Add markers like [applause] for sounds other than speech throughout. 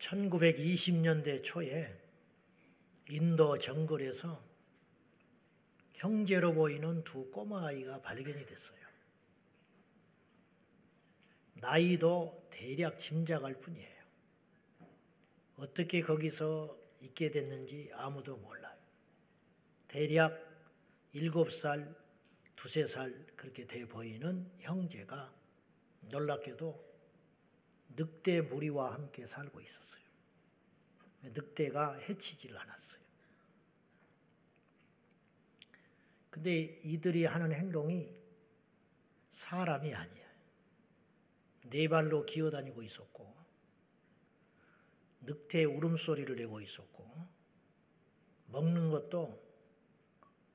1920년대 초에 인도 정글에서 형제로 보이는 두 꼬마 아이가 발견이 됐어요. 나이도 대략 짐작할 뿐이에요. 어떻게 거기서 있게 됐는지 아무도 몰라요. 대략 7살, 두세 살 그렇게 돼 보이는 형제가 놀랍게도 늑대 무리와 함께 살고 있었어요. 늑대가 해치지를 않았어요. 근데 이들이 하는 행동이 사람이 아니에요. 네 발로 기어다니고 있었고, 늑대의 울음소리를 내고 있었고, 먹는 것도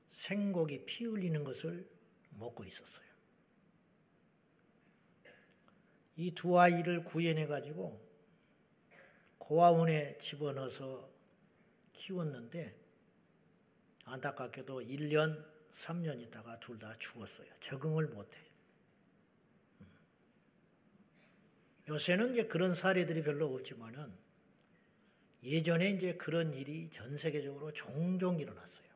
생고기 피 흘리는 것을 먹고 있었어요. 이 두 아이를 구해내 가지고 고아원에 집어넣어서 키웠는데 안타깝게도 1년, 3년 있다가 둘 다 죽었어요. 적응을 못해. 음. 요새는 이제 그런 사례들이 별로 없지만은 예전에 이제 그런 일이 전 세계적으로 종종 일어났어요.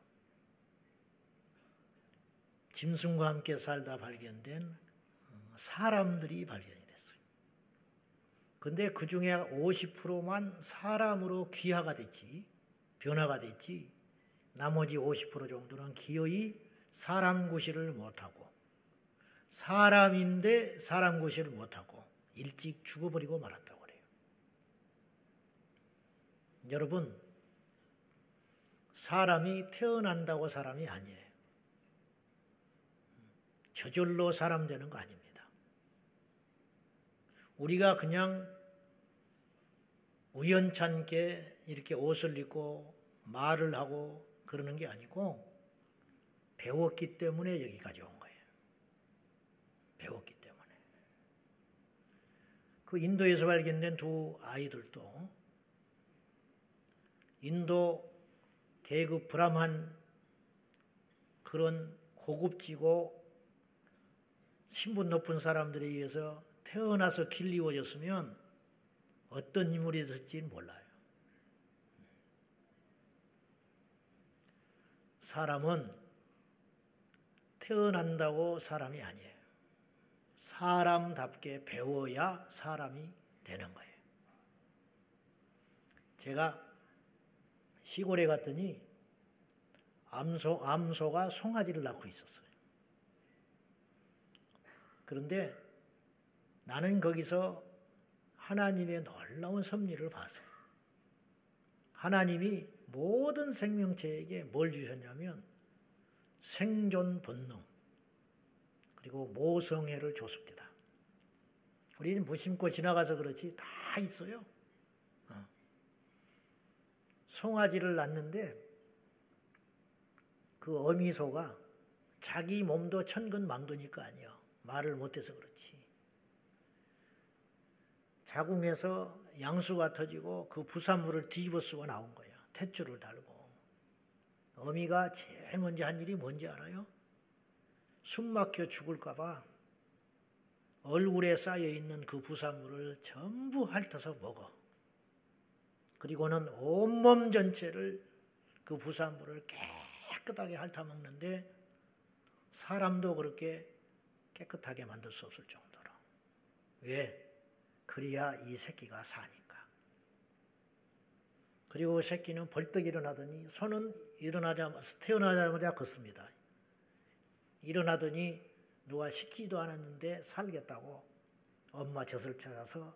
짐승과 함께 살다 발견된 어, 사람들이 됐어요. 근데 그 중에 50%만 사람으로 귀화가 됐지, 변화가 됐지, 나머지 50% 정도는 기어이 사람 구실을 못하고, 사람인데 사람 구실을 못하고, 일찍 죽어버리고 말았다고 그래요. 여러분, 사람이 태어난다고 사람이 아니에요. 저절로 사람 되는 거 아닙니다. 우리가 그냥 우연찮게 이렇게 옷을 입고 말을 하고 그러는 게 아니고 배웠기 때문에 여기까지 온 거예요. 배웠기 때문에. 그 인도에서 발견된 두 아이들도 인도 계급 브라만 그런 고급지고 신분 높은 사람들에 의해서 태어나서 길리워졌으면 어떤 인물이 됐을지 몰라요. 사람은 태어난다고 사람이 아니에요. 사람답게 배워야 사람이 되는 거예요. 제가 시골에 갔더니 암소, 암소가 송아지를 낳고 있었어요. 그런데 나는 거기서 하나님의 놀라운 섭리를 봤어요. 하나님이 모든 생명체에게 뭘 주셨냐면 생존 본능 그리고 모성애를 줬습니다. 우리는 무심코 지나가서 그렇지 다 있어요. 어. 송아지를 낳는데 그 어미소가 자기 몸도 천근만근일 거아니에 말을 못해서 그렇지. 자궁에서 양수가 터지고 그 부산물을 뒤집어 쓰고 나온 거야. 탯줄을 달고. 어미가 제일 먼저 한 일이 뭔지 알아요? 숨 막혀 죽을까봐 얼굴에 쌓여 있는 그 부산물을 전부 핥아서 먹어. 그리고는 온몸 전체를 그 부산물을 깨끗하게 핥아 먹는데 사람도 그렇게 깨끗하게 만들 수 없을 정도로. 왜? 그래야 이 새끼가 사니까. 그리고 그 새끼는 벌떡 일어나더니 손은 일어나자마자 태어나자마자 걷습니다. 일어나더니 누가 시키지도 않았는데 살겠다고 엄마 젖을 찾아서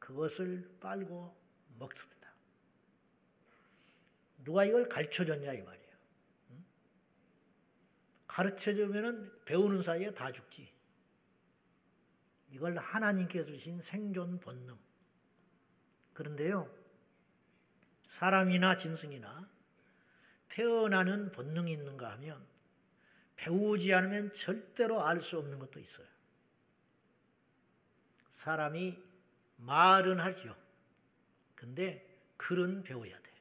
그것을 빨고 먹습니다. 누가 이걸 가르쳐 줬냐 이 말이에요. 가르쳐 주면은 배우는 사이에 다 죽지. 이걸 하나님께 주신 생존 본능. 그런데요, 사람이나 짐승이나 태어나는 본능이 있는가 하면 배우지 않으면 절대로 알 수 없는 것도 있어요. 사람이 말은 하죠. 근데 글은 배워야 돼.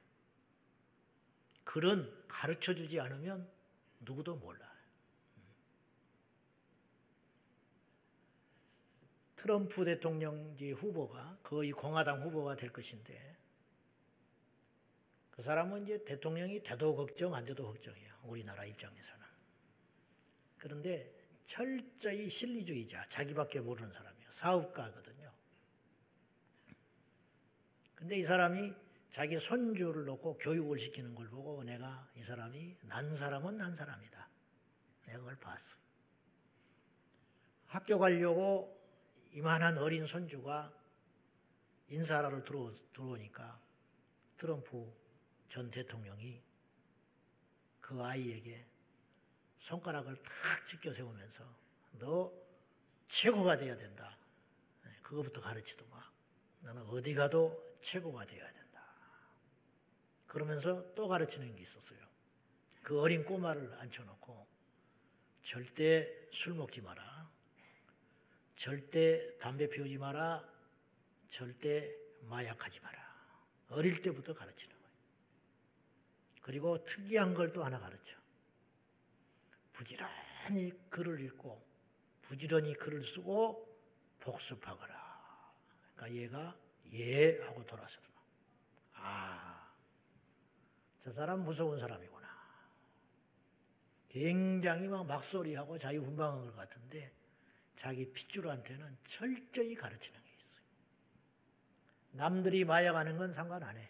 글은 가르쳐 주지 않으면 누구도 몰라. 트럼프 대통령지 후보가 거의 공화당 후보가 될 것인데 그 사람은 이제 대통령이 돼도 걱정 안 돼도 걱정이에요. 우리나라 입장에서는. 그런데 철저히 실리주의자, 자기밖에 모르는 사람이에요. 사업가거든요. 근데 이 사람이 자기 손주를 놓고 교육을 시키는 걸 보고 내가 이 사람이 난 사람은 난 사람이다. 내가 그걸 봤어. 학교 가려고 이만한 어린 손주가 인사하러 들어오, 들어오니까 트럼프 전 대통령이 그 아이에게 손가락을 탁 찢겨 세우면서 너 최고가 돼야 된다. 네, 그거부터 가르치더만. 너는 어디 가도 최고가 되어야 된다. 그러면서 또 가르치는 게 있었어요. 그 어린 꼬마를 앉혀놓고 절대 술 먹지 마라. 절대 담배 피우지 마라. 절대 마약하지 마라. 어릴 때부터 가르치는 거예요. 그리고 특이한 걸 또 하나 가르쳐. 부지런히 글을 읽고 부지런히 글을 쓰고 복습하거라. 그러니까 얘가 예 하고 돌아서더라. 아, 저 사람 무서운 사람이구나. 굉장히 막 막소리하고 자유분방한 것 같은데 자기 핏줄한테는 철저히 가르치는 게 있어요. 남들이 마약하는 건 상관 안 해.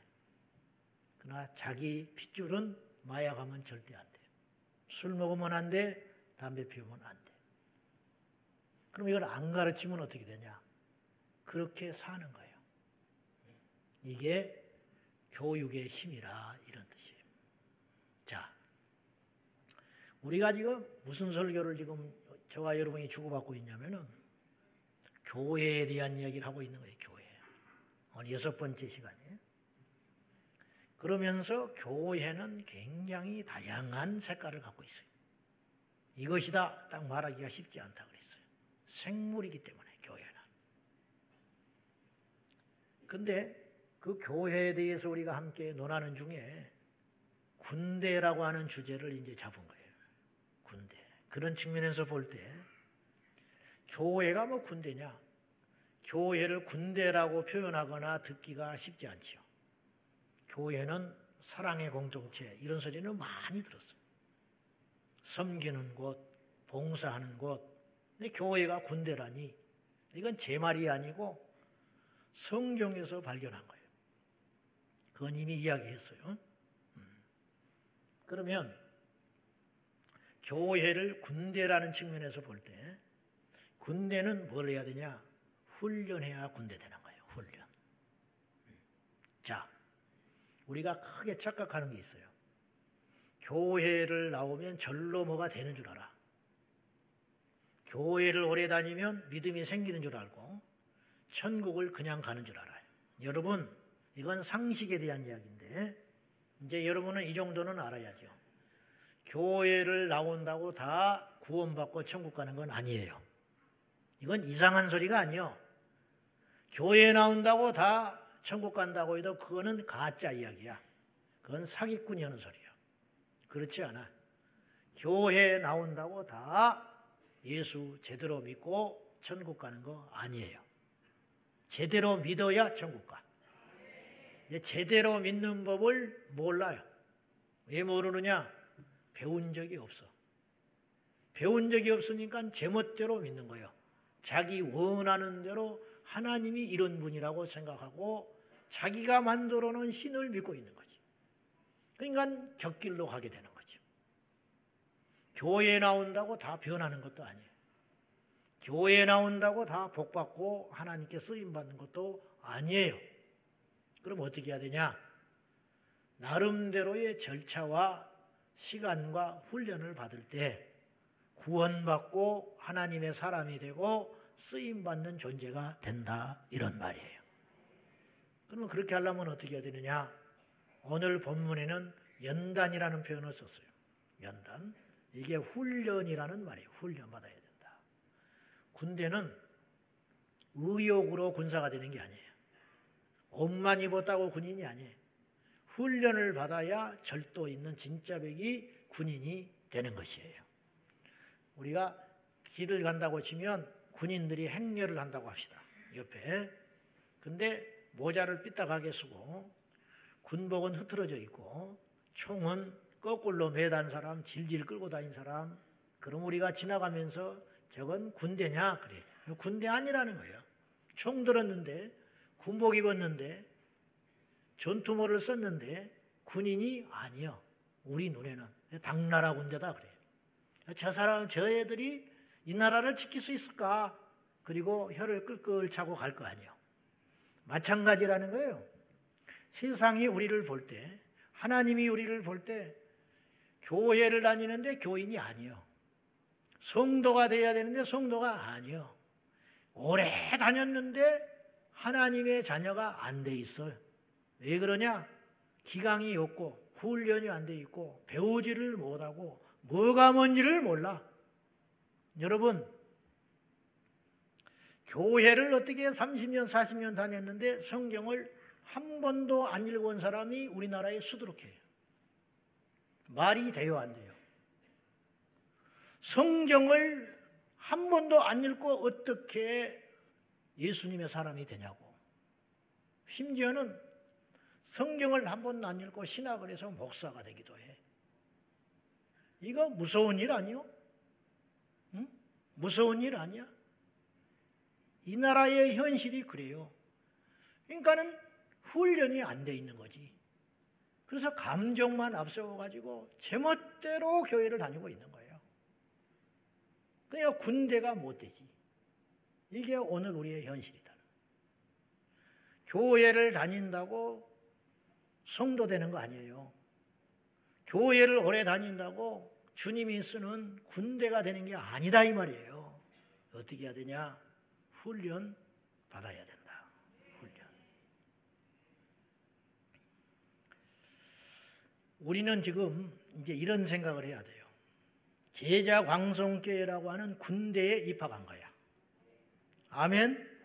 그러나 자기 핏줄은 마약하면 절대 안 돼. 술 먹으면 안 돼. 담배 피우면 안 돼. 그럼 이걸 안 가르치면 어떻게 되냐? 그렇게 사는 거예요. 이게 교육의 힘이라 이런 뜻이에요. 자, 우리가 지금 무슨 설교를 지금 저와 여러분이 주고받고 있냐면은 교회에 대한 이야기를 하고 있는 거예요. 교회. 오늘 여섯 번째 시간이에요. 그러면서 교회는 굉장히 다양한 색깔을 갖고 있어요. 이것이다 딱 말하기가 쉽지 않다 그랬어요. 생물이기 때문에 교회는. 근데 그 교회에 대해서 우리가 함께 논하는 중에 군대라고 하는 주제를 이제 잡은 거예요. 그런 측면에서 볼 때 교회가 뭐 군대냐? 교회를 군대라고 표현하거나 듣기가 쉽지 않죠. 교회는 사랑의 공동체 이런 소리는 많이 들었어요. 섬기는 곳, 봉사하는 곳. 근데 교회가 군대라니 이건 제 말이 아니고 성경에서 발견한 거예요. 그건 이미 이야기했어요. 음. 그러면 교회를 군대라는 측면에서 볼 때 군대는 뭘 해야 되냐? 훈련해야 군대 되는 거예요. 훈련. 음. 자, 우리가 크게 착각하는 게 있어요. 교회를 나오면 절로 뭐가 되는 줄 알아. 교회를 오래 다니면 믿음이 생기는 줄 알고 천국을 그냥 가는 줄 알아요. 여러분, 이건 상식에 대한 이야기인데 이제 여러분은 이 정도는 알아야죠. 교회를 나온다고 다 구원받고 천국 가는 건 아니에요. 이건 이상한 소리가 아니요. 교회 나온다고 다 천국 간다고 해도 그거는 가짜 이야기야. 그건 사기꾼이 하는 소리야. 그렇지 않아. 교회 나온다고 다 예수 제대로 믿고 천국 가는 거 아니에요. 제대로 믿어야 천국 가. 제대로 믿는 법을 몰라요. 왜 모르느냐? 배운 적이 없어. 배운 적이 없으니까 제멋대로 믿는 거예요. 자기 원하는 대로 하나님이 이런 분이라고 생각하고 자기가 만들어 놓은 신을 믿고 있는 거지. 그러니까 격길로 가게 되는 거죠. 교회에 나온다고 다 변하는 것도 아니에요. 교회에 나온다고 다 복받고 하나님께 쓰임 받는 것도 아니에요. 그럼 어떻게 해야 되냐? 나름대로의 절차와 시간과 훈련을 받을 때 구원받고 하나님의 사람이 되고 쓰임 받는 존재가 된다 이런 말이에요. 그러면 그렇게 하려면 어떻게 해야 되느냐? 오늘 본문에는 연단이라는 표현을 썼어요. 연단. 이게 훈련이라는 말이에요. 훈련 받아야 된다. 군대는 의욕으로 군사가 되는 게 아니에요. 옷만 입었다고 군인이 아니에요. 훈련을 받아야 절도 있는 진짜 백이 군인이 되는 것이에요. 우리가 길을 간다고 치면 군인들이 행렬을 한다고 합시다. 옆에. 근데 모자를 삐딱하게 쓰고 군복은 흐트러져 있고 총은 거꾸로 매단 사람, 질질 끌고 다닌 사람. 그럼 우리가 지나가면서 저건 군대냐? 그래. 군대 아니라는 거예요. 총 들었는데 군복 입었는데 전투모를 썼는데 군인이 아니요. 우리 눈에는 당나라 군대다 그래. 저 사람 저 애들이 이 나라를 지킬 수 있을까? 그리고 혀를 끌끌 차고 갈 거 아니에요. 마찬가지라는 거예요. 세상이 우리를 볼 때, 하나님이 우리를 볼 때, 교회를 다니는데 교인이 아니요. 성도가 돼야 되는데 성도가 아니요. 오래 다녔는데 하나님의 자녀가 안 돼 있어요. 왜 그러냐? 기강이 없고 훈련이 안 돼 있고 배우지를 못하고 뭐가 뭔지를 몰라. 여러분, 교회를 어떻게 30년, 40년 다녔는데 성경을 한 번도 안 읽어본 사람이 우리나라에 수두룩해요. 말이 돼요, 안 돼요? 성경을 한 번도 안 읽고 어떻게 예수님의 사람이 되냐고. 심지어는 성경을 한 번도 안 읽고 신학을 해서 목사가 되기도 해. 이거 무서운 일 아니요? 응? 무서운 일 아니야? 이 나라의 현실이 그래요. 그러니까는 훈련이 안 돼 있는 거지. 그래서 감정만 앞세워가지고 제멋대로 교회를 다니고 있는 거예요. 그러니까 군대가 못 되지. 이게 오늘 우리의 현실이다. 교회를 다닌다고 성도 되는 거 아니에요. 교회를 오래 다닌다고 주님이 쓰는 군대가 되는 게 아니다 이 말이에요. 어떻게 해야 되냐? 훈련 받아야 된다. 훈련. 우리는 지금 이제 이런 생각을 해야 돼요. 제자 광성교회라고 하는 군대에 입학 한 거야. 아멘.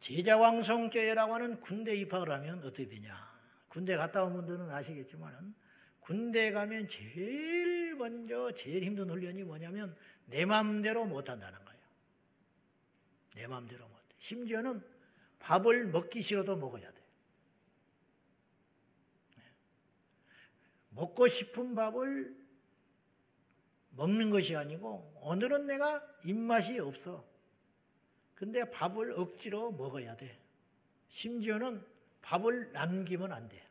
제자 광성교회라고 하는 군대 입학을 하면 어떻게 되냐? 군대 갔다 온 분들은 아시겠지만 군대 가면 제일 먼저 제일 힘든 훈련이 뭐냐면 내 마음대로 못 한다는 거예요. 내 마음대로 못 해. 심지어는 밥을 먹기 싫어도 먹어야 돼. 네. 먹고 싶은 밥을 먹는 것이 아니고 오늘은 내가 입맛이 없어. 근데 밥을 억지로 먹어야 돼. 심지어는 밥을 남기면 안 돼.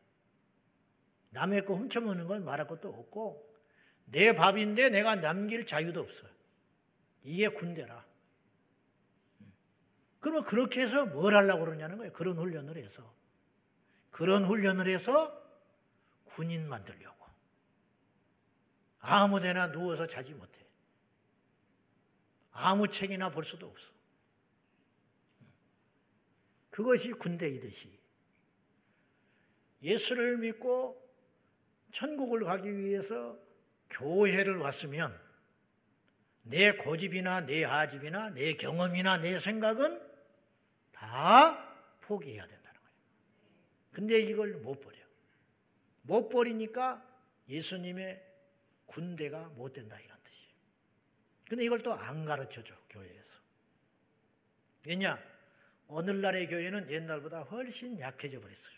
남의 거 훔쳐 먹는 건 말할 것도 없고 내 밥인데 내가 남길 자유도 없어요. 이게 군대라. 그러면 그렇게 해서 뭘 하려고 그러냐는 거예요. 그런 훈련을 해서. 그런 훈련을 해서 군인 만들려고. 아무 데나 누워서 자지 못해. 아무 책이나 볼 수도 없어. 그것이 군대이듯이 예수를 믿고 천국을 가기 위해서 교회를 왔으면 내 고집이나 내 하집이나 내 경험이나 내 생각은 다 포기해야 된다는 거예요. 근데 이걸 못 버려. 못 버리니까 예수님의 군대가 못 된다 이런 뜻이에요. 근데 이걸 또 안 가르쳐 줘, 교회에서. 왜냐? 오늘날의 교회는 옛날보다 훨씬 약해져 버렸어요.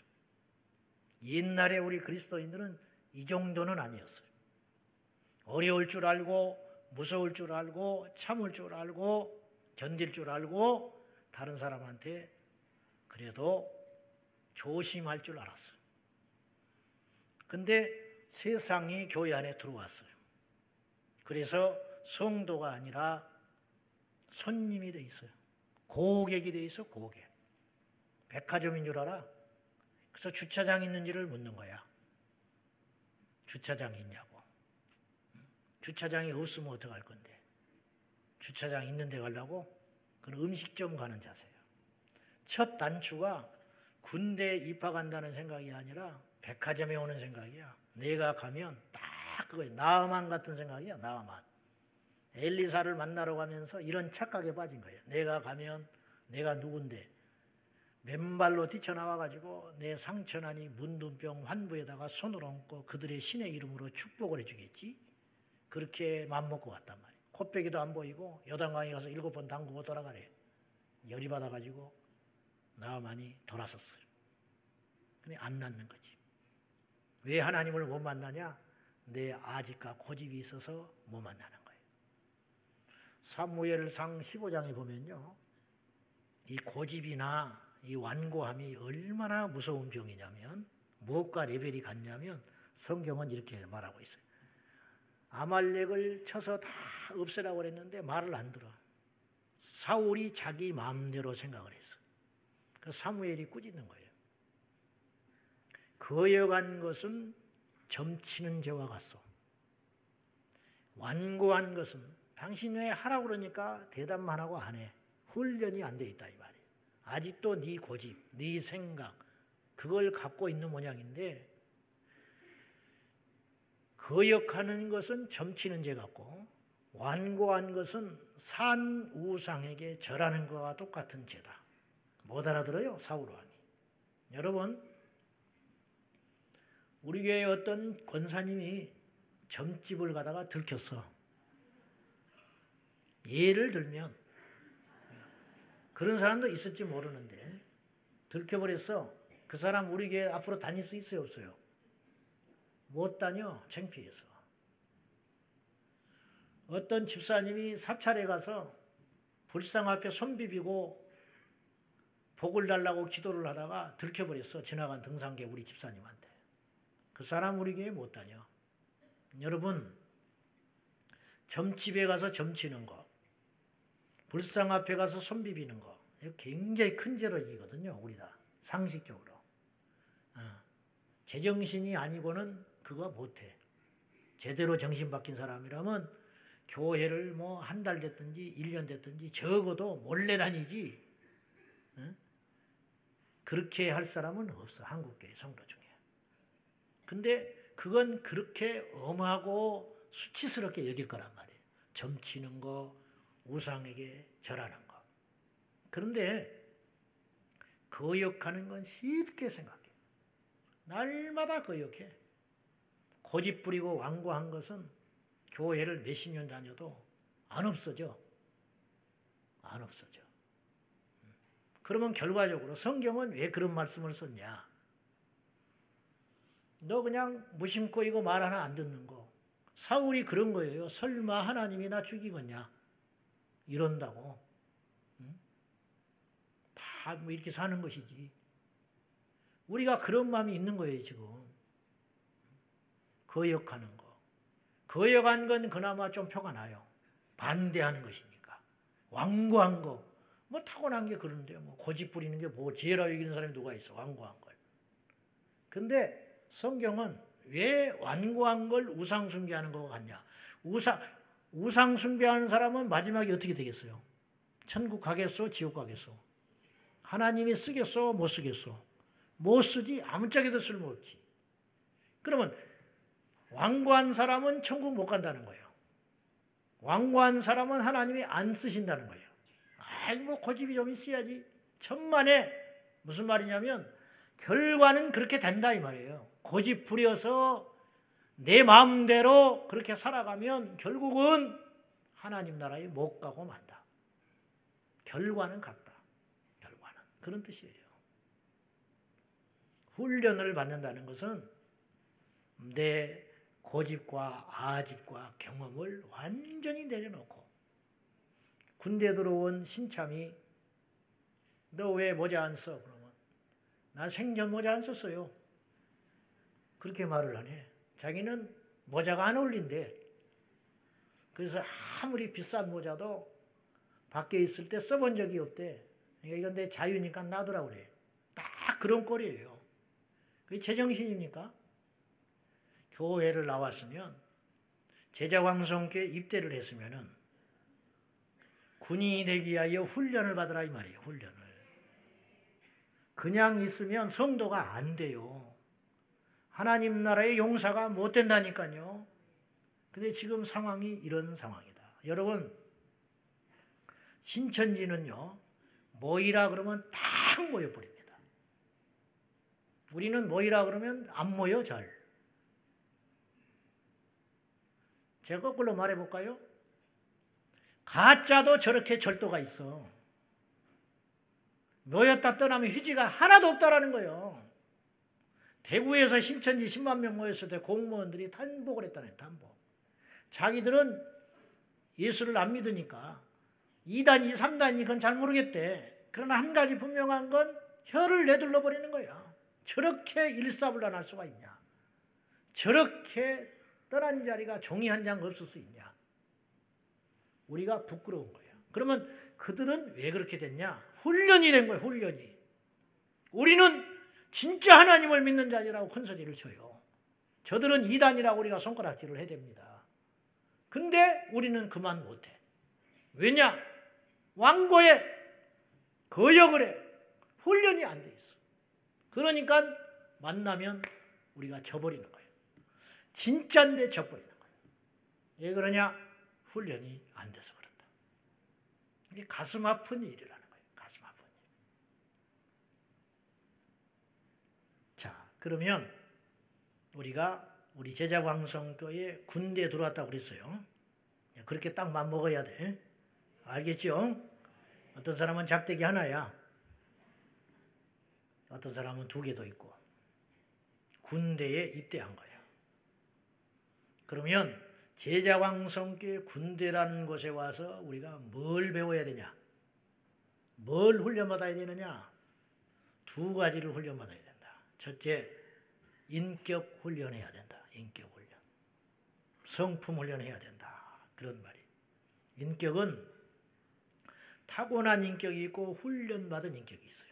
옛날에 우리 그리스도인들은 이 정도는 아니었어요. 어려울 줄 알고, 무서울 줄 알고, 참을 줄 알고, 견딜 줄 알고, 다른 사람한테 그래도 조심할 줄 알았어요. 근데 세상이 교회 안에 들어왔어요. 그래서 성도가 아니라 손님이 돼 있어요. 고객이 돼 있어, 고객. 백화점인 줄 알아? 그래서 주차장 있는지를 묻는 거야. 주차장이 있냐고. 주차장이 없으면 어떡할 건데? 주차장 있는 데 가려고? 그건 음식점 가는 자세예요. 첫 단추가 군대에 입학한다는 생각이 아니라 백화점에 오는 생각이야. 내가 가면 딱 그거야. 나만 같은 생각이야. 나만. 엘리사를 만나러 가면서 이런 착각에 빠진 거예요. 내가 가면 내가 누군데 맨발로 뛰쳐나와 가지고 내 상처나니 문둥병 환부에다가 손을 얹고 그들의 신의 이름으로 축복을 해주겠지. 그렇게 맘먹고 왔단 말이에요. 코빼기도 안 보이고 여당강에 가서 일곱 번 담그고 돌아가래. 열이 받아가지고 나만이 돌아섰어요. 근데 안 낫는 거지. 왜 하나님을 못 만나냐? 내 아직과 고집이 있어서 못 만나는 거예요. 사무엘상 15장에 보면요. 이 고집이나 이 완고함이 얼마나 무서운 병이냐면 무엇과 레벨이 같냐면 성경은 이렇게 말하고 있어요. 아말렉을 쳐서 다 없애라고 그랬는데 말을 안 들어. 사울이 자기 마음대로 생각을 했어. 그 사무엘이 꾸짖는 거예요. 거여간 것은 점치는 죄와 같소. 완고한 것은 당신 왜 하라고 그러니까 대답만 하고 안 해. 훈련이 안 돼 있다 이. 아직도 네 고집, 네 생각 그걸 갖고 있는 모양인데 거역하는 것은 점치는 죄 같고 완고한 것은 산 우상에게 절하는 것과 똑같은 죄다. 못 알아들어요 사울 왕이. 여러분 우리 교회 어떤 권사님이 점집을 가다가 들켰어. 예를 들면 그런 사람도 있을지 모르는데 들켜버렸어. 그 사람 우리 교회 앞으로 다닐 수 있어요 없어요? 못 다녀 창피해서. 어떤 집사님이 사찰에 가서 불상 앞에 손 비비고 복을 달라고 기도를 하다가 들켜버렸어. 지나간 등산객 우리 집사님한테. 그 사람 우리 교회 못 다녀. 여러분, 점집에 가서 점치는 거, 불상 앞에 가서 손 비비는 거, 이거 굉장히 큰 죄로이거든요. 우리 다 상식적으로. 어. 제정신이 아니고는 그거 못해. 제대로 정신 바뀐 사람이라면 교회를 뭐 한 달 됐든지 1년 됐든지 적어도 몰래 다니지. 어? 그렇게 할 사람은 없어. 한국교회 성도 중에. 근데 그건 그렇게 엄하고 수치스럽게 여길 거란 말이에요. 점치는 거, 우상에게 절하는 거. 그런데 거역하는 건 쉽게 생각해. 날마다 거역해. 고집 부리고 완고한 것은 교회를 몇십 년 다녀도 안 없어져. 안 없어져. 그러면 결과적으로 성경은 왜 그런 말씀을 썼냐? 너 그냥 무심코 이거 말 하나 안 듣는 거. 사울이 그런 거예요. 설마 하나님이 나 죽이겠냐? 이런다고. 다뭐 이렇게 사는 것이지. 우리가 그런 마음이 있는 거예요, 지금. 거역하는 거. 거역한 건 그나마 좀 표가 나요. 반대하는 것이니까. 완고한 거. 뭐 타고난 게 그런데 뭐 고집 부리는 게 뭐 죄라 여기는 사람이 누가 있어. 완고한 걸. 근데 성경은 왜 완고한 걸 우상 숭배하는 것 같냐? 우상 우상 숭배하는 사람은 마지막에 어떻게 되겠어요? 천국 가겠어? 지옥 가겠어? 하나님이 쓰겠어? 못 쓰겠어? 못 쓰지? 아무짝에도 쓸모없지. 그러면 왕고한 사람은 천국 못 간다는 거예요. 왕고한 사람은 하나님이 안 쓰신다는 거예요. 아이 뭐 고집이 좀 있어야지. 천만에 무슨 말이냐면 결과는 그렇게 된다 이 말이에요. 고집 부려서 내 마음대로 그렇게 살아가면 결국은 하나님 나라에 못 가고 만다. 결과는 같다. 결과는 그런 뜻이에요. 훈련을 받는다는 것은 내 고집과 아집과 경험을 완전히 내려놓고 군대 들어온 신참이 너 왜 모자 안 써? 그러면 나 생전 모자 안 썼어요. 그렇게 말을 하네. 자기는 모자가 안 어울린대. 그래서 아무리 비싼 모자도 밖에 있을 때 써본 적이 없대. 그러니까 이건 내 자유니까 놔두라 그래. 딱 그런 꼴이에요. 그게 제정신입니까? 교회를 나왔으면 제자광성께 입대를 했으면은 군인이 되기 위하여 훈련을 받으라 이 말이에요. 훈련을. 그냥 있으면 성도가 안 돼요. 하나님 나라의 용사가 못 된다니까요. 근데 지금 상황이 이런 상황이다. 여러분, 신천지는요, 모이라 그러면 딱 모여버립니다. 우리는 모이라 그러면 안 모여, 잘. 제가 거꾸로 말해볼까요? 가짜도 저렇게 절도가 있어. 모였다 떠나면 휴지가 하나도 없다라는 거예요. 대구에서 신천지 10만 명 모였을 때 공무원들이 탄복을 했다네, 탄복. 자기들은 예수를 안 믿으니까 2단, 2, 3단이 그건 잘 모르겠대. 그러나 한 가지 분명한 건 혀를 내둘러 버리는 거야. 저렇게 일사불란할 수가 있냐? 저렇게 떠난 자리가 종이 한 장 없을 수 있냐? 우리가 부끄러운 거예요. 그러면 그들은 왜 그렇게 됐냐? 훈련이 된 거예요, 훈련이. 우리는 진짜 하나님을 믿는 자들이라고 큰 소리를 쳐요. 저들은 이단이라고 우리가 손가락질을 해야 됩니다. 근데 우리는 그만 못해. 왜냐? 왕고에 거역을 해. 훈련이 안 돼 있어. 그러니까 만나면 우리가 져버리는 거예요. 진짜인데 져버리는 거예요. 왜 그러냐? 훈련이 안 돼서 그렇다. 이게 가슴 아픈 일이라는 거예요. 가슴 아픈 일. 자, 그러면 우리가 우리 제자광성교회 군대에 들어왔다고 그랬어요. 그렇게 딱 맘먹어야 돼. 알겠죠? 어떤 사람은 작대기 하나야. 어떤 사람은 두 개도 있고. 군대에 입대한 거예요. 그러면 제자왕성교회 군대라는 곳에 와서 우리가 뭘 배워야 되냐? 뭘 훈련받아야 되느냐? 두 가지를 훈련받아야 된다. 첫째, 인격 훈련해야 된다. 인격 훈련. 성품 훈련해야 된다. 그런 말이. 인격은 타고난 인격이 있고 훈련받은 인격이 있어요.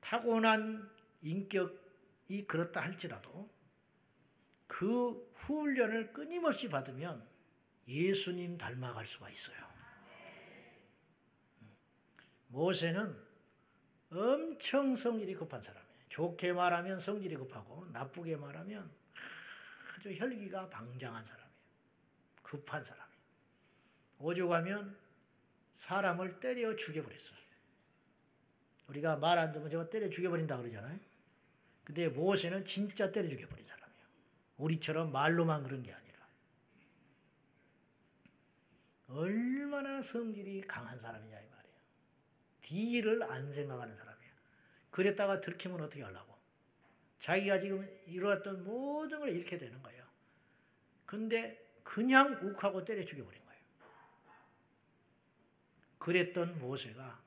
타고난 인격이 그렇다 할지라도 그 훈련을 끊임없이 받으면 예수님 닮아갈 수가 있어요. 모세는 엄청 성질이 급한 사람이에요. 좋게 말하면 성질이 급하고 나쁘게 말하면 아주 혈기가 방장한 사람이에요. 급한 사람이에요. 오죽하면 사람을 때려 죽여버렸어요. 우리가 말 안 듣면 저거 때려 죽여버린다 그러잖아요. 근데 모세는 진짜 때려 죽여버린 사람이에요. 우리처럼 말로만 그런 게 아니라. 얼마나 성질이 강한 사람이냐 뒤를 안 생각하는 사람이에요. 그랬다가 들키면 어떻게 하려고. 자기가 지금 이루었던 모든 걸 잃게 되는 거예요. 근데 그냥 욱하고 때려 죽여버린 거예요. 그랬던 모세가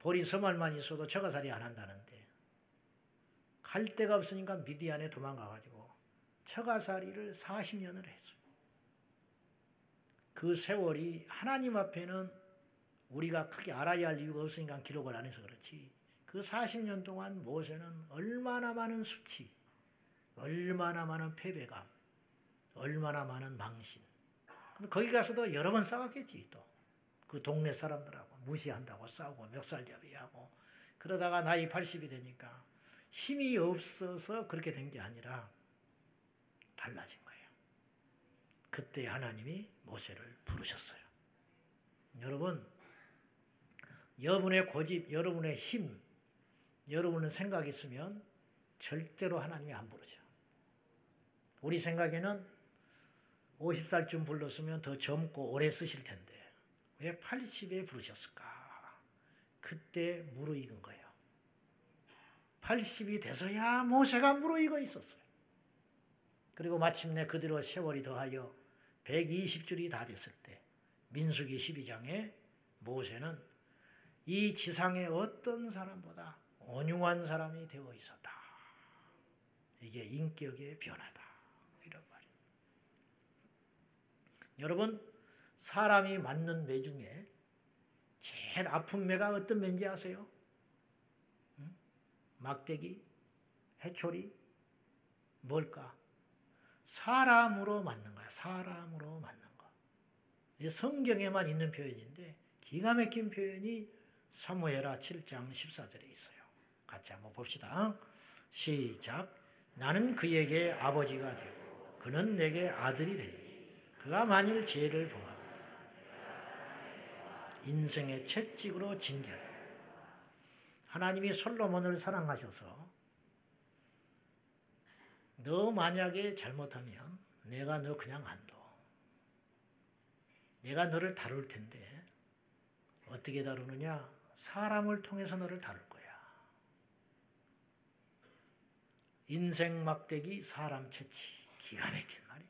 보리 서말만 있어도 처가살이 안 한다는데 갈 데가 없으니까 미디안에 도망가가지고 처가살이를 40년을 했어요. 그 세월이 하나님 앞에는 우리가 크게 알아야 할 이유가 없으니까 기록을 안 해서 그렇지. 그 40년 동안 모세는 얼마나 많은 수치, 얼마나 많은 패배감, 얼마나 많은 망신. 거기 가서도 여러 번 싸웠겠지 또. 그 동네 사람들하고 무시한다고 싸우고 멱살잡이하고 그러다가 나이 80이 되니까 힘이 없어서 그렇게 된 게 아니라 달라진 거예요. 그때 하나님이 모세를 부르셨어요. 여러분, 여러분의 고집, 여러분의 힘, 여러분의 생각이 있으면 절대로 하나님이 안 부르죠. 우리 생각에는 50살쯤 불렀으면 더 젊고 오래 쓰실 텐데 왜 80에 부르셨을까? 그때 무르익은 거예요. 80이 돼서야 모세가 무르익어 있었어요. 그리고 마침내 그대로 세월이 더하여 120줄이 다 됐을 때 민수기 12장에 모세는 이 지상의 어떤 사람보다 온유한 사람이 되어 있었다. 이게 인격의 변화다. 이런 말이에요. 여러분, 사람이 맞는 매 중에 제일 아픈 매가 어떤 매인지 아세요? 응? 막대기, 해초리, 뭘까? 사람으로 맞는 거야. 사람으로 맞는 거. 성경에만 있는 표현인데 기가 막힌 표현이 사무엘하 7장 14절에 있어요. 같이 한번 봅시다. 시작. 나는 그에게 아버지가 되고 그는 내게 아들이 되리니 그가 만일 죄를 범하면 인생의 채찍으로 징계를 하나님이 솔로몬을 사랑하셔서 너 만약에 잘못하면 내가 너 그냥 안 둬. 내가 너를 다룰 텐데 어떻게 다루느냐? 사람을 통해서 너를 다룰 거야. 인생 막대기 사람 채치 기가 막힌 말이야.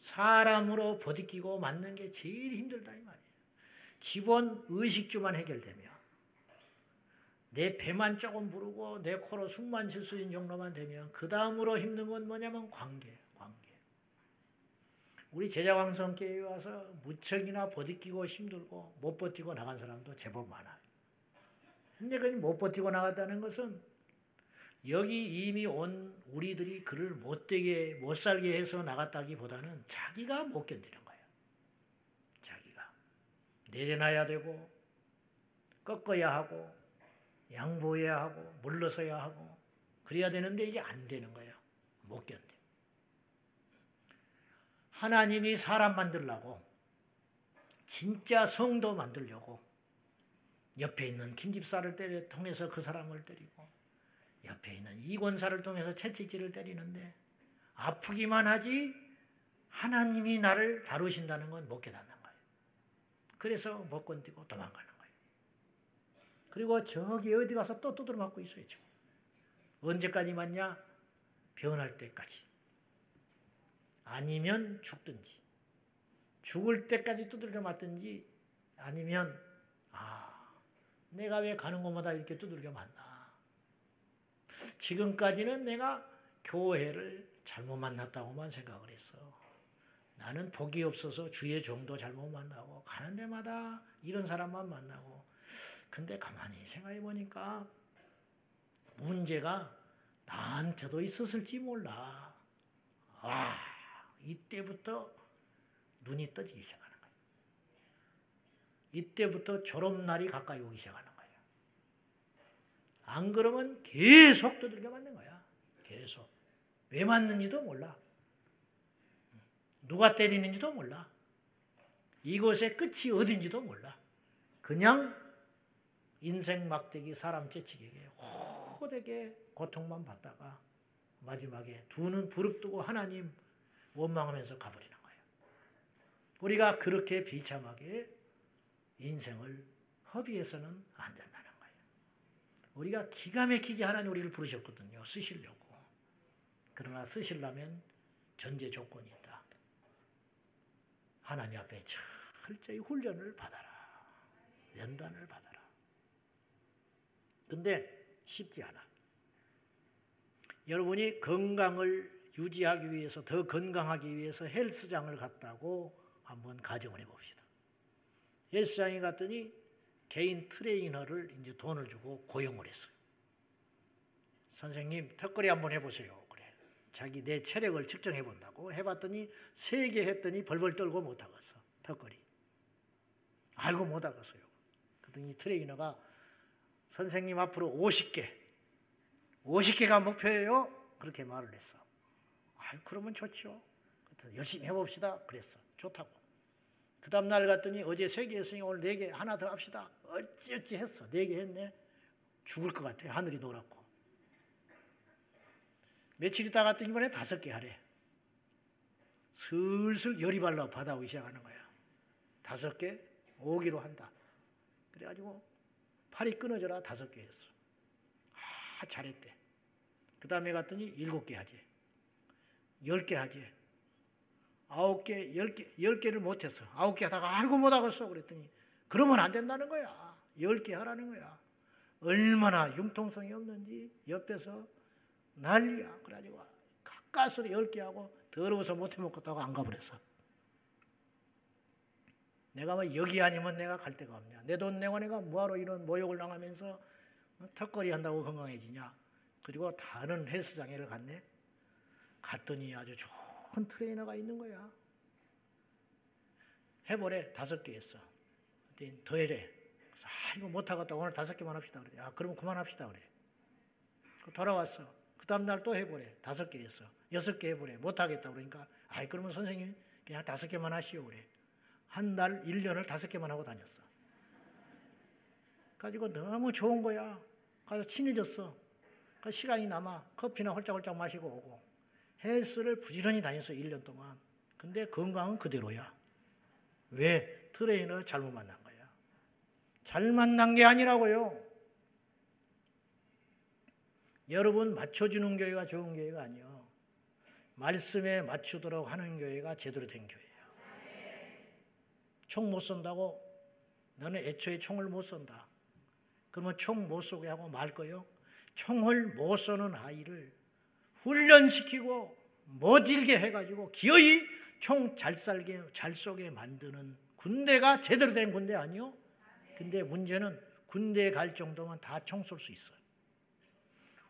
사람으로 버티기고 맞는 게 제일 힘들다 이 말이야. 기본 의식주만 해결되면 내 배만 조금 부르고 내 코로 숨만 쉴 수 있는 정도만 되면 그 다음으로 힘든 건 뭐냐면 관계, 관계. 우리 제자왕성교회에 와서 무척이나 버티기고 힘들고 못 버티고 나간 사람도 제법 많아요. 근데 그못 버티고 나갔다는 것은 여기 이미 온 우리들이 그를 못되게 못 살게 해서 나갔다기보다는 자기가 못 견디는 거예요. 자기가 내려놔야 되고 꺾어야 하고 양보해야 하고 물러서야 하고 그래야 되는데 이게 안 되는 거예요. 못 견뎌. 하나님이 사람 만들라고 진짜 성도 만들려고 옆에 있는 김 집사를 때려 통해서 그 사람을 때리고 옆에 있는 이 권사를 통해서 채찍질을 때리는데 아프기만 하지 하나님이 나를 다루신다는 건 못 깨닫는 거예요. 그래서 못 건디고 도망가는 거예요. 그리고 저기 어디 가서 또 두드려 맞고. 지금. 언제까지 맞냐? 변할 때까지. 아니면 죽든지. 죽을 때까지 두들겨 맞든지 아니면 아 내가 왜 가는 곳마다 이렇게 두들겨 맞나. 지금까지는 내가 교회를 잘못 만났다고만 생각을 했어. 나는 복이 없어서 주의 종도 잘못 만나고 가는 데마다 이런 사람만 만나고 근데 가만히 생각해 보니까 문제가 나한테도 있었을지 몰라. 아, 이때부터 눈이 떠지기 시작하는 거예요. 이때부터 졸업날이 가까이 오기 시작하는 거예요. 안 그러면 계속 두들겨 맞는 거야. 계속. 왜 맞는지도 몰라. 누가 때리는지도 몰라. 이곳의 끝이 어딘지도 몰라. 그냥 인생 막대기 사람 째치기에 호되게 고통만 받다가 마지막에 두 눈 부릅뜨고 하나님 원망하면서 가버리는 거예요. 우리가 그렇게 비참하게 인생을 허비해서는 안 된다는 거예요. 우리가 기가 막히게 하나님 우리를 부르셨거든요. 쓰시려고. 그러나 쓰시려면 전제 조건이 있다. 하나님 앞에 철저히 훈련을 받아라. 연단을 받아라. 근데 쉽지 않아. 여러분이 건강을 유지하기 위해서 더 건강하기 위해서 헬스장을 갔다고 한번 가정을 해봅시다. 헬스장에 갔더니 개인 트레이너를 이제 돈을 주고 고용을 했어요. 선생님 턱걸이 한번 해보세요. 그래. 자기 내 체력을 측정해 본다고 해봤더니 세 개 했더니 벌벌 떨고 못 하겠어. 턱걸이. 알고 못 하겠어요. 그랬더니 트레이너가 선생님 앞으로 50개, 50개가 목표예요. 그렇게 말을 했어. 아, 그러면 좋죠. 열심히 해봅시다. 그랬어. 좋다고. 그 다음 날 갔더니 어제 세 개 했으니 오늘 네 개 하나 더 합시다. 어찌어찌 했어. 네 개 했네. 죽을 것 같아. 하늘이 노랗고. 며칠 있다 갔더니 이번에 다섯 개 하래. 슬슬 열이 발라 받아오기 시작하는 거야. 다섯 개, 오기로 한다. 그래가지고 팔이 끊어져라 다섯 개 했어. 아, 잘했대. 그 다음에 갔더니 일곱 개 하지. 열개 하지. 아홉 개, 열 개, 열 개를 못했어. 아홉 개 하다가 알고 못하겠어. 그랬더니 그러면 안 된다는 거야. 열개 하라는 거야. 얼마나 융통성이 없는지 옆에서 난리야. 그래가지고 가까스로 열개 하고 더러워서 못해 먹겠다고 안 가버렸어. 내가 뭐 여기 아니면 내가 갈 데가 없냐. 내 돈 내고 내가 뭐하러 이런 모욕을 당하면서 턱걸이 한다고 건강해지냐. 그리고 다른 헬스장에를 갔네. 갔더니 아주 좋은 트레이너가 있는 거야. 해보래. 다섯 개 했어. 더 해래. 아, 이거 못하겠다. 오늘 다섯 개만 합시다. 그래. 아, 그럼 그만합시다. 그래. 돌아왔어. 그 다음날 또 해보래. 다섯 개 했어. 여섯 개 해보래. 못하겠다. 그러니까, 아이, 그러면 선생님 그냥 다섯 개만 하시오. 그래. 한 달, 1년을 다섯 개만 하고 다녔어. 가지고 너무 좋은 거야. 가서 친해졌어. 그 시간이 남아 커피나 홀짝홀짝 마시고 오고 헬스를 부지런히 다녔어 1년 동안. 근데 건강은 그대로야. 왜? 트레이너 잘못 만난 거야. 잘 만난 게 아니라고요. 여러분 맞춰주는 교회가 좋은 교회가 아니요. 말씀에 맞추도록 하는 교회가 제대로 된 교회예요. 총 못 쏜다고 너는 애초에 총을 못 쏜다. 그러면 총 못 쏘게 하고 말 거요? 총을 못 쏘는 아이를 훈련시키고 못 일게 해가지고 기어이 총 잘 살게 잘 쏘게 만드는 군대가 제대로 된 군대 아니요? 근데 문제는 군대 갈 정도면 다 총 쏠 수 있어요.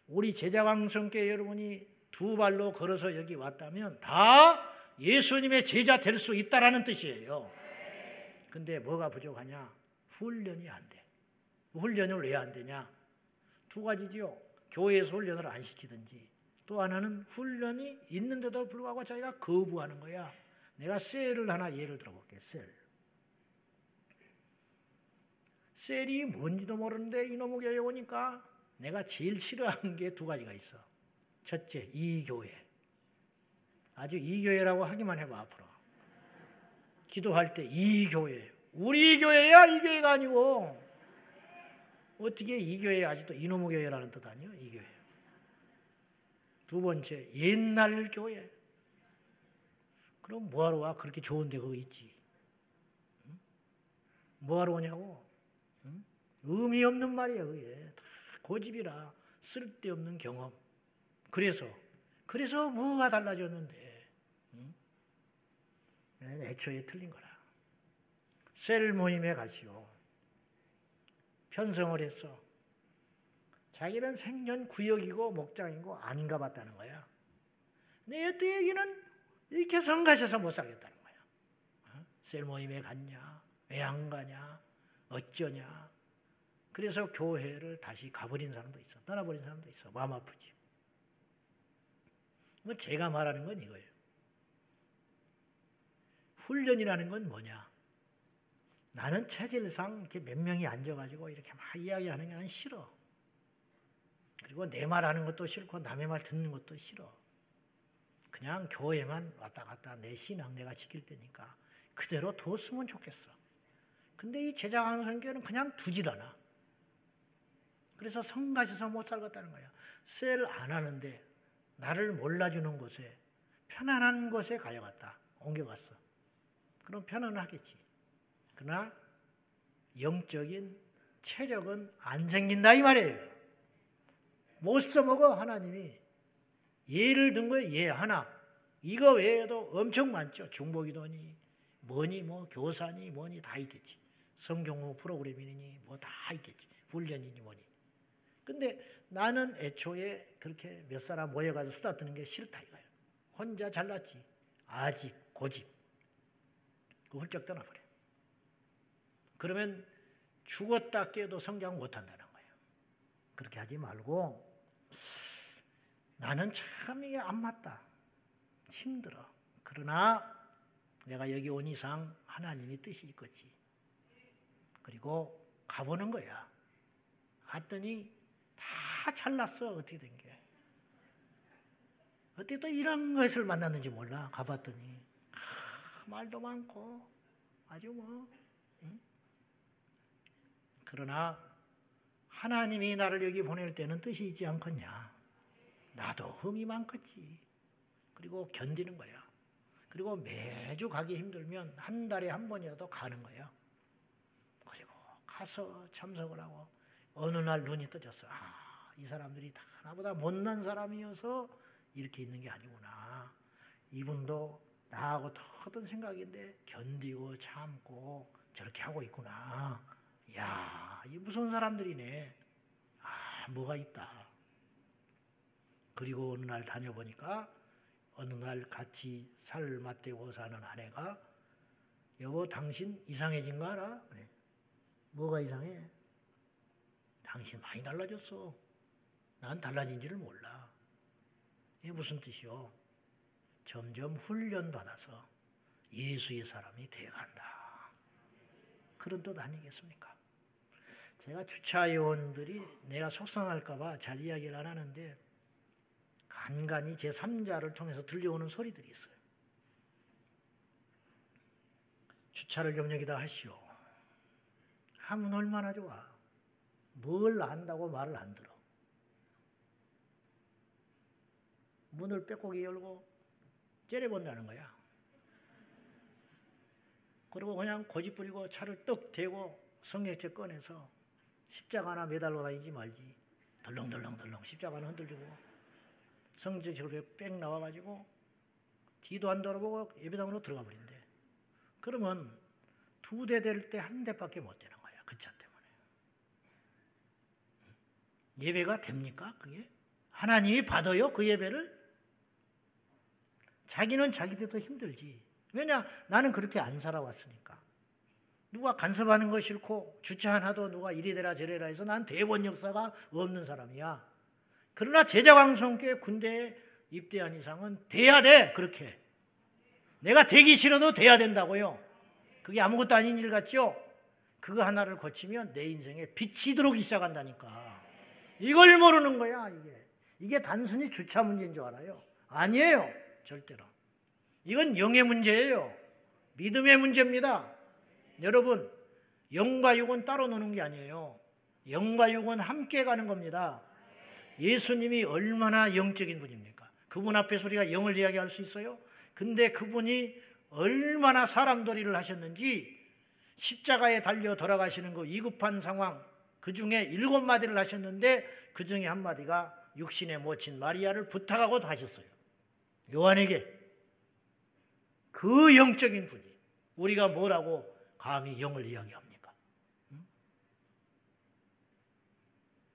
우리 제자왕성께 여러분이 두 발로 걸어서 여기 왔다면 다 예수님의 제자 될 수 있다라는 뜻이에요. 근데 뭐가 부족하냐? 훈련이 안 돼. 훈련을 왜 안 되냐? 두 가지지요. 교회에서 훈련을 안 시키든지 또 하나는 훈련이 있는데도 불구하고 자기가 거부하는 거야. 내가 셀을 하나 예를 들어볼게. 셀. 셀이 뭔지도 모르는데 이놈의 교회 오니까 내가 제일 싫어하는 게 두 가지가 있어. 첫째, 이 교회. 아주 이 교회라고 하기만 해봐, 앞으로. 기도할 때 이 교회. 우리 교회야, 이 교회가 아니고. 어떻게 이 교회 아직도 이놈의 교회라는 뜻 아니요? 이 교회. 두 번째, 옛날 교회. 그럼 뭐하러 와? 그렇게 좋은데 그거 있지. 뭐하러 오냐고? 의미 없는 말이야, 그게. 고집이라 쓸데없는 경험. 그래서 그래서 뭐가 달라졌는데 응? 애초에 틀린 거라. 셀 모임에 가시오. 편성을 했어. 자기는 생년 구역이고 목장이고 안 가봤다는 거야. 근데 여태 얘기는 이렇게 성가셔서 못 살겠다는 거야. 어? 셀 모임에 갔냐? 왜 안 가냐? 어쩌냐? 그래서 교회를 다시 가버린 사람도 있어. 떠나버린 사람도 있어. 마음 아프지. 뭐 제가 말하는 건 이거예요. 훈련이라는 건 뭐냐? 나는 체질상 이렇게 몇 명이 앉아가지고 이렇게 막 이야기하는 게 난 싫어. 그리고 내 말하는 것도 싫고 남의 말 듣는 것도 싫어. 그냥 교회만 왔다 갔다 내 신앙 내가 지킬 때니까 그대로 뒀으면 좋겠어. 근데 이 제자강 선교는 그냥 두질 않아. 그래서 성가셔서 못 살겠다는 거야. 셀 안 하는데 나를 몰라주는 곳에 편안한 곳에 가야겠다. 옮겨갔어. 그럼 편안하겠지. 그러나 영적인 체력은 안 생긴다 이 말이에요. 못 써먹어 하나님이. 예를 든 거예요. 예 하나. 이거 외에도 엄청 많죠. 중보기도니 뭐니 뭐 교사니 뭐니 다 있겠지. 성경호 프로그램이니 뭐 다 있겠지. 훈련이니 뭐니. 근데 나는 애초에 그렇게 몇 사람 모여가지고 수다 뜨는 게 싫다 이거예요. 혼자 잘났지. 아직 고집. 그 훌쩍 떠나버려. 그러면 죽었다 깨도 성장 못한다는 거예요. 그렇게 하지 말고 나는 참 이게 안 맞다. 힘들어. 그러나 내가 여기 온 이상 하나님이 뜻이 있겠지. 그리고 가보는 거야. 갔더니 다 잘났어. 어떻게 된 게. 어떻게 또 이런 것을 만났는지 몰라. 가봤더니. 아, 말도 많고. 아주 뭐. 응? 그러나 하나님이 나를 여기 보낼 때는 뜻이 있지 않겠냐. 나도 흠이 많겠지. 그리고 견디는 거야. 그리고 매주 가기 힘들면 한 달에 한 번이라도 가는 거야. 그리고 가서 참석을 하고 어느 날 눈이 떠졌어. 아, 이 사람들이 다 나보다 못난 사람이어서 이렇게 있는 게 아니구나. 이분도 나하고 똑같은 생각인데 견디고 참고 저렇게 하고 있구나. 야, 이 무서운 사람들이네. 아, 뭐가 있다. 그리고 어느 날 다녀보니까 어느 날 같이 살 맞대고 사는 아내가 여보 당신 이상해진 거 알아? 그래. 뭐가 이상해? 당신 많이 달라졌어. 난 달라진 지를 몰라. 이게 무슨 뜻이요? 점점 훈련받아서 예수의 사람이 되어간다. 그런 뜻 아니겠습니까? 제가 주차 요원들이 내가 속상할까봐 잘 이야기를 안 하는데 간간히 제 3자를 통해서 들려오는 소리들이 있어요. 주차를 좀 여기다 하시오. 하면 얼마나 좋아. 뭘 안다고 말을 안 들어. 문을 빼곡히 열고 째려본다는 거야. 그리고 그냥 고집 부리고 차를 떡 대고 성경책 꺼내서 십자가 하나 매달러 다니지 말지. 덜렁덜렁덜렁 십자가는 흔들리고 성경책을 빽 나와가지고 뒤도 안 돌아보고 예배당으로 들어가 버린대. 그러면 두 대 될 때 한 대밖에 못 되는 거야. 그 차 때문에. 예배가 됩니까? 그게? 하나님이 받아요? 그 예배를? 자기는 자기들도 힘들지. 왜냐? 나는 그렇게 안 살아왔으니까. 누가 간섭하는 거 싫고 주차 하나도 누가 이리 되라 저리라 해서 난 대원 역사가 없는 사람이야. 그러나 제자왕성교회 군대에 입대한 이상은 돼야 돼. 그렇게. 내가 되기 싫어도 돼야 된다고요. 그게 아무것도 아닌 일 같죠? 그거 하나를 거치면 내 인생에 빛이 들어오기 시작한다니까. 이걸 모르는 거야, 이게. 이게 단순히 주차 문제인 줄 알아요. 아니에요. 절대로. 이건 영의 문제예요. 믿음의 문제입니다. 여러분, 영과 육은 따로 노는 게 아니에요. 영과 육은 함께 가는 겁니다. 예수님이 얼마나 영적인 분입니까? 그분 앞에서 우리가 영을 이야기할 수 있어요? 근데 그분이 얼마나 사람들이를 하셨는지 십자가에 달려 돌아가시는 그 위급한 상황 그 중에 일곱 마디를 하셨는데 그 중에 한 마디가 육신에 모친 마리아를 부탁하고 하셨어요. 요한에게 그 영적인 분이 우리가 뭐라고 감히 영을 이야기합니까?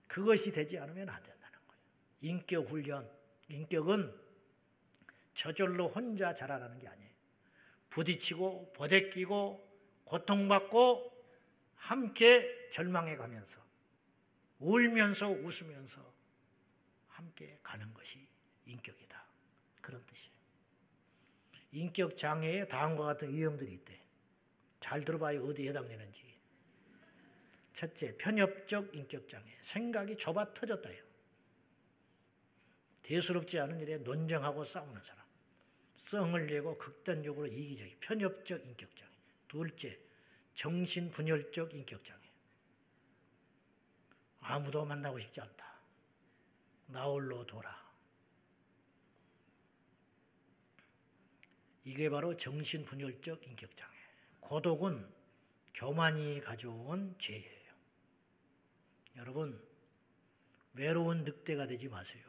그것이 되지 않으면 안 된다는 거예요. 인격 훈련, 인격은 저절로 혼자 자라나는 게 아니에요. 부딪히고 버대끼고 고통받고 함께 절망해 가면서 울면서 웃으면서 함께 가는 것이 인격이다. 그런 뜻이에요. 인격 장애에 다음과 같은 유형들이 있대. 잘 들어봐요. 어디에 해당되는지. 첫째, 편협적 인격 장애. 생각이 좁아 터졌다요. 대수롭지 않은 일에 논쟁하고 싸우는 사람. 성을 내고 극단적으로 이기적인 편협적 인격 장애. 둘째, 정신분열적 인격 장애. 아무도 만나고 싶지 않다. 나 홀로 돌아. 이게 바로 정신분열적 인격장애. 고독은 교만이 가져온 죄예요. 여러분, 외로운 늑대가 되지 마세요.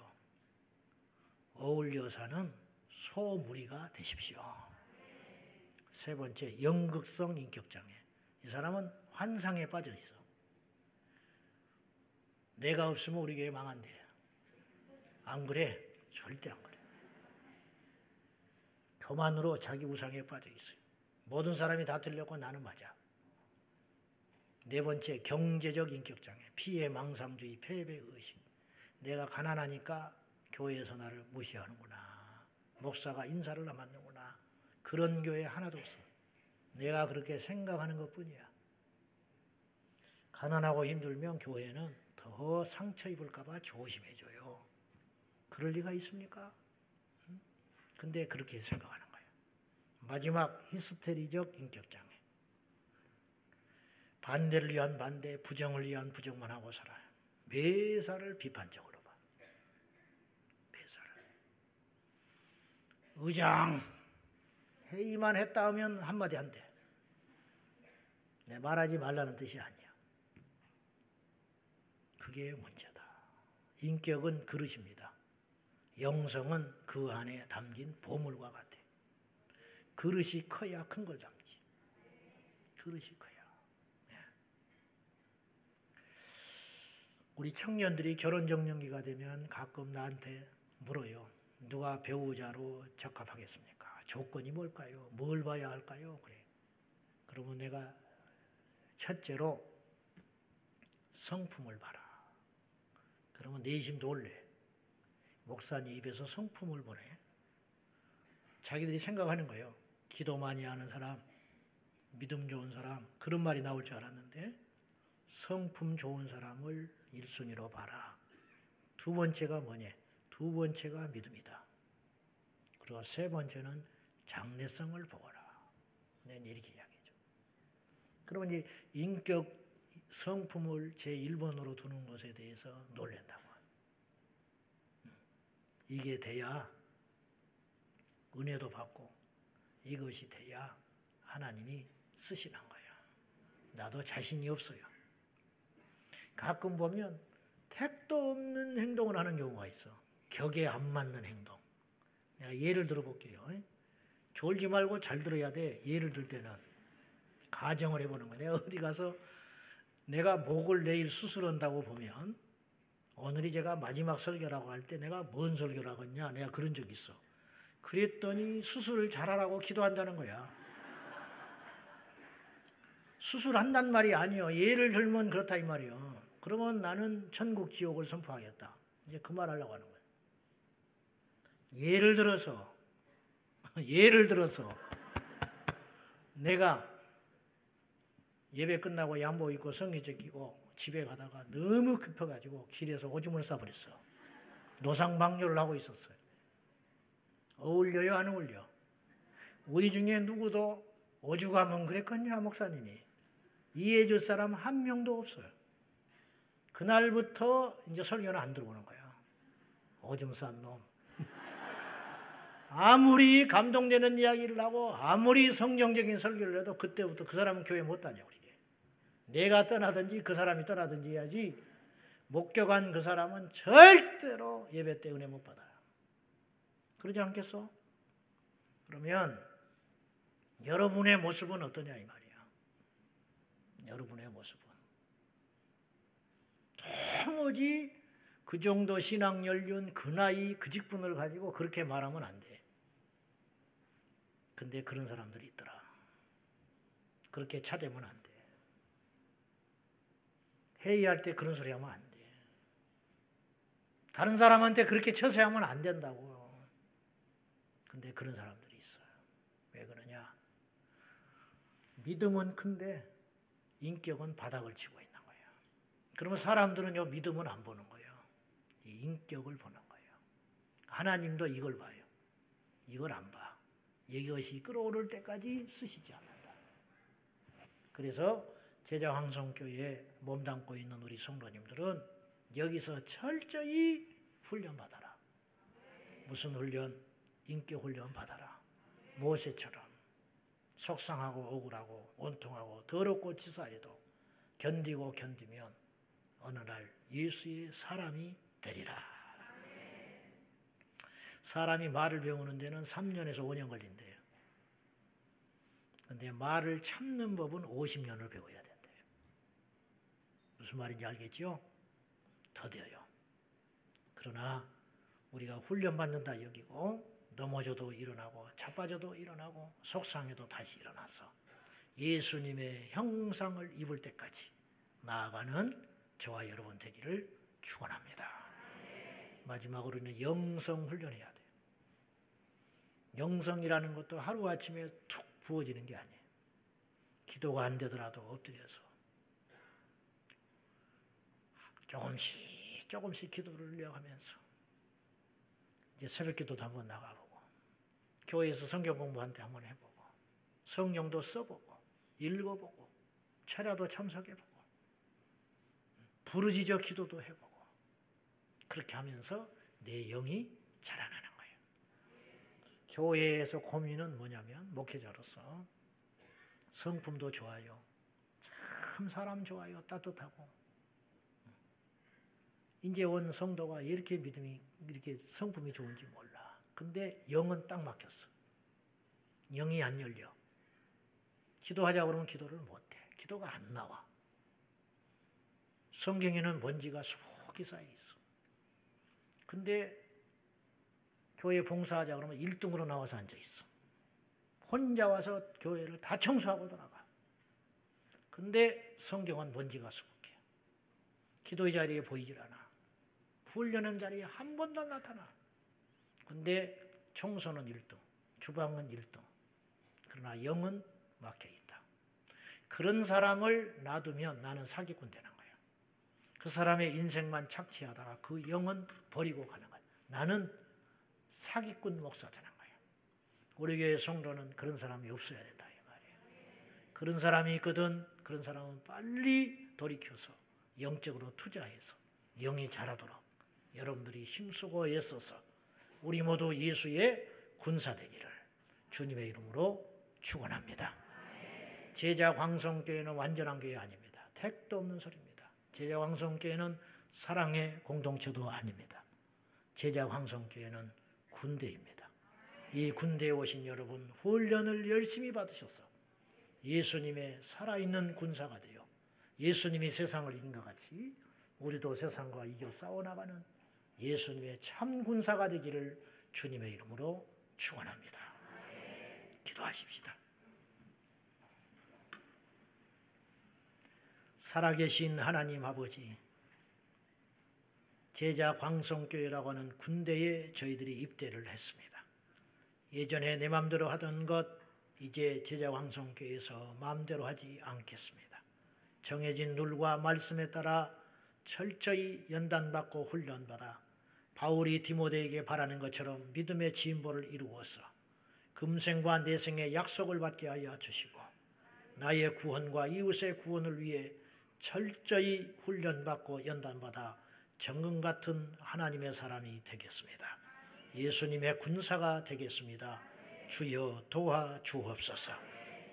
어울려 사는 소무리가 되십시오. 세 번째, 연극성 인격장애. 이 사람은 환상에 빠져 있어. 내가 없으면 우리 교회 망한대. 안 그래? 절대 안 그래. 교만으로 자기 우상에 빠져 있어요. 모든 사람이 다 틀렸고 나는 맞아. 네 번째, 경제적 인격장애. 피해 망상주의, 패배 의식. 내가 가난하니까 교회에서 나를 무시하는구나. 목사가 인사를 안 받는구나. 그런 교회 하나도 없어. 내가 그렇게 생각하는 것 뿐이야. 가난하고 힘들면 교회는 더 상처 입을까봐 조심해줘요. 그럴 리가 있습니까? 근데 그렇게 거예요. 마지막 히스테리적 인격장애. 반대를 위한 반대, 부정을 위한 부정만 하고 살아요. 매사를 비판적으로 봐. 매사를. 의장, 회의만 했다 하면 한마디 한대. 내 말하지 말라는 뜻이 아니야. 그게 문제다. 인격은 그릇입니다. 영성은 그 안에 담긴 보물과 같아. 그릇이 커야 큰걸 담지. 그릇이 커야. 네. 우리 청년들이 결혼 정년기가 되면 가끔 나한테 물어요. 누가 배우자로 적합하겠습니까? 조건이 뭘까요? 뭘 봐야 할까요? 그래. 그러면 내가 첫째로 성품을 봐라. 그러면 내심 놀래. 목사님 입에서 성품을 보내. 자기들이 생각하는 거예요. 기도 많이 하는 사람, 믿음 좋은 사람, 그런 말이 나올 줄 알았는데, 성품 좋은 사람을 1순위로 봐라. 두 번째가 뭐냐? 두 번째가 믿음이다. 그리고 세 번째는 장래성을 보거라. 내 이렇게 이야기죠. 그러면 이제 인격 성품을 제 1번으로 두는 것에 대해서 놀란다고. 이게 돼야 은혜도 받고 이것이 돼야 하나님이 쓰시는 거예요. 나도 자신이 없어요. 가끔 보면 택도 없는 행동을 하는 경우가 있어. 격에 안 맞는 행동. 내가 예를 들어 볼게요. 졸지 말고 잘 들어야 돼. 예를 들 때는 가정을 해보는. 내가 어디 가서 내가 목을 내일 수술한다고 보면 오늘이 제가 마지막 설교라고 할 때 내가 뭔 설교를 하겠냐. 내가 그런 적 있어. 그랬더니 수술을 잘하라고 기도한다는 거야. 수술한단 말이 아니요. 예를 들면 그렇다 이 말이요. 그러면 나는 천국 지옥을 선포하겠다. 이제 그 말 하려고 하는 거예요. 예를 들어서 [laughs] 예를 들어서 내가 예배 끝나고 양복 입고 성의제 끼고 집에 가다가 너무 급해가지고 길에서 오줌을 싸버렸어. 노상방뇨를 하고 있었어요. 어울려요, 안 어울려? 우리 중에 누구도 오죽하면 그랬겠냐, 목사님이. 이해해 줄 사람 한 명도 없어요. 그날부터 이제 설교는 안 들어오는 거야. 오줌 싼 놈. 아무리 감동되는 이야기를 하고 아무리 성경적인 설교를 해도 그때부터 그 사람은 교회 못 다녀 우리 내가 떠나든지 그 사람이 떠나든지 해야지 목격한 그 사람은 절대로 예배 때 은혜 못 받아요. 그러지 않겠어? 그러면 여러분의 모습은 어떠냐 이 말이야. 여러분의 모습은 도무지 그 정도 신앙 연륜, 그 나이, 그 직분을 가지고 그렇게 말하면 안 돼. 근데 그런 사람들이 있더라. 그렇게 차대면 안 돼. 회의할 때 그런 소리 하면 안 돼. 다른 사람한테 그렇게 처세하면 안 된다고요. 근데 그런 사람들이 있어요. 왜 그러냐? 믿음은 큰데 인격은 바닥을 치고 있는 거예요. 그러면 사람들은 요 믿음은 안 보는 거예요. 이 인격을 보는 거예요. 하나님도 이걸 봐요. 이걸 안 봐. 이것이 끌어오를 때까지 쓰시지 않는다. 그래서 제자 황성교에 몸담고 있는 우리 성도님들은 여기서 철저히 훈련 받아라. 무슨 훈련? 인격 훈련 받아라. 모세처럼 속상하고 억울하고 온통하고 더럽고 치사해도 견디고 견디면 어느 날 예수의 사람이 되리라. 사람이 말을 배우는 데는 3년에서 5년 걸린대요. 근데 말을 참는 법은 50년을 배워야 된대요. 무슨 말인지 알겠죠? 더뎌요. 그러나 우리가 훈련받는다 여기고 넘어져도 일어나고 자빠져도 일어나고 속상해도 다시 일어나서 예수님의 형상을 입을 때까지 나아가는 저와 여러분 되기를 축원합니다. 마지막으로는 영성 훈련해야 돼요. 영성이라는 것도 하루아침에 툭 부어지는 게 아니에요. 기도가 안 되더라도 엎드려서 조금씩 조금씩 기도를 늘려가면서 이제 새벽 기도도 한번 나가보고 교회에서 성경 공부한테 한번 해보고 성령도 써보고 읽어보고 철야도 참석해보고 부르짖어 기도도 해보고 그렇게 하면서 내 영이 자라나는 거예요. 교회에서 고민은 뭐냐면 목회자로서 성품도 좋아요. 참 사람 좋아요. 따뜻하고. 이제 온 성도가 이렇게 믿음이 이렇게 성품이 좋은지 몰라. 근데 영은 딱 막혔어. 영이 안 열려. 기도하자 그러면 기도를 못 해. 기도가 안 나와. 성경에는 먼지가 수북히 쌓여 있어. 근데 교회 봉사하자 그러면 1등으로 나와서 앉아 있어. 혼자 와서 교회를 다 청소하고 돌아가. 근데 성경은 먼지가 수북해. 기도의 자리에 보이질 않아. 훈련한 자리에 한 번도 안 나타나. 근데 청소는 1등, 주방은 1등. 그러나 영은 막혀 있다. 그런 사람을 놔두면 나는 사기꾼 되는 거야. 그 사람의 인생만 착취하다가 그 영은 버리고 가는 거야. 나는 사기꾼 목사 되는 거야. 우리 교회 성도는 그런 사람이 없어야 된다 이 말이에요. 그런 사람이 있거든 그런 사람은 빨리 돌이켜서 영적으로 투자해서 영이 자라도록 여러분들이 힘쓰고 애써서 우리 모두 예수의 군사 되기를 주님의 이름으로 축원합니다. 제자 광성교회는 완전한 교회 아닙니다. 택도 없는 소리입니다. 제자 광성교회는 사랑의 공동체도 아닙니다. 제자 광성교회는 군대입니다. 이 군대에 오신 여러분 훈련을 열심히 받으셔서 예수님의 살아있는 군사가 되어 예수님이 세상을 이긴 것 같이 우리도 세상과 이겨 싸워나가는 예수님의 참 군사가 되기를 주님의 이름으로 축원합니다. 기도하십시다. 살아계신 하나님 아버지, 제자 광성교회라고 하는 군대에 저희들이 입대를 했습니다. 예전에 내 마음대로 하던 것 이제 제자 광성교회에서 마음대로 하지 않겠습니다. 정해진 룰과 말씀에 따라 철저히 연단받고 훈련받아 바울이 디모데에게 바라는 것처럼 믿음의 진보를 이루어서 금생과 내생의 약속을 받게 하여 주시고 나의 구원과 이웃의 구원을 위해 철저히 훈련받고 연단받아 정금 같은 하나님의 사람이 되겠습니다. 예수님의 군사가 되겠습니다. 주여 도와 주옵소서.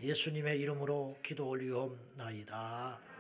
예수님의 이름으로 기도 올리옵나이다.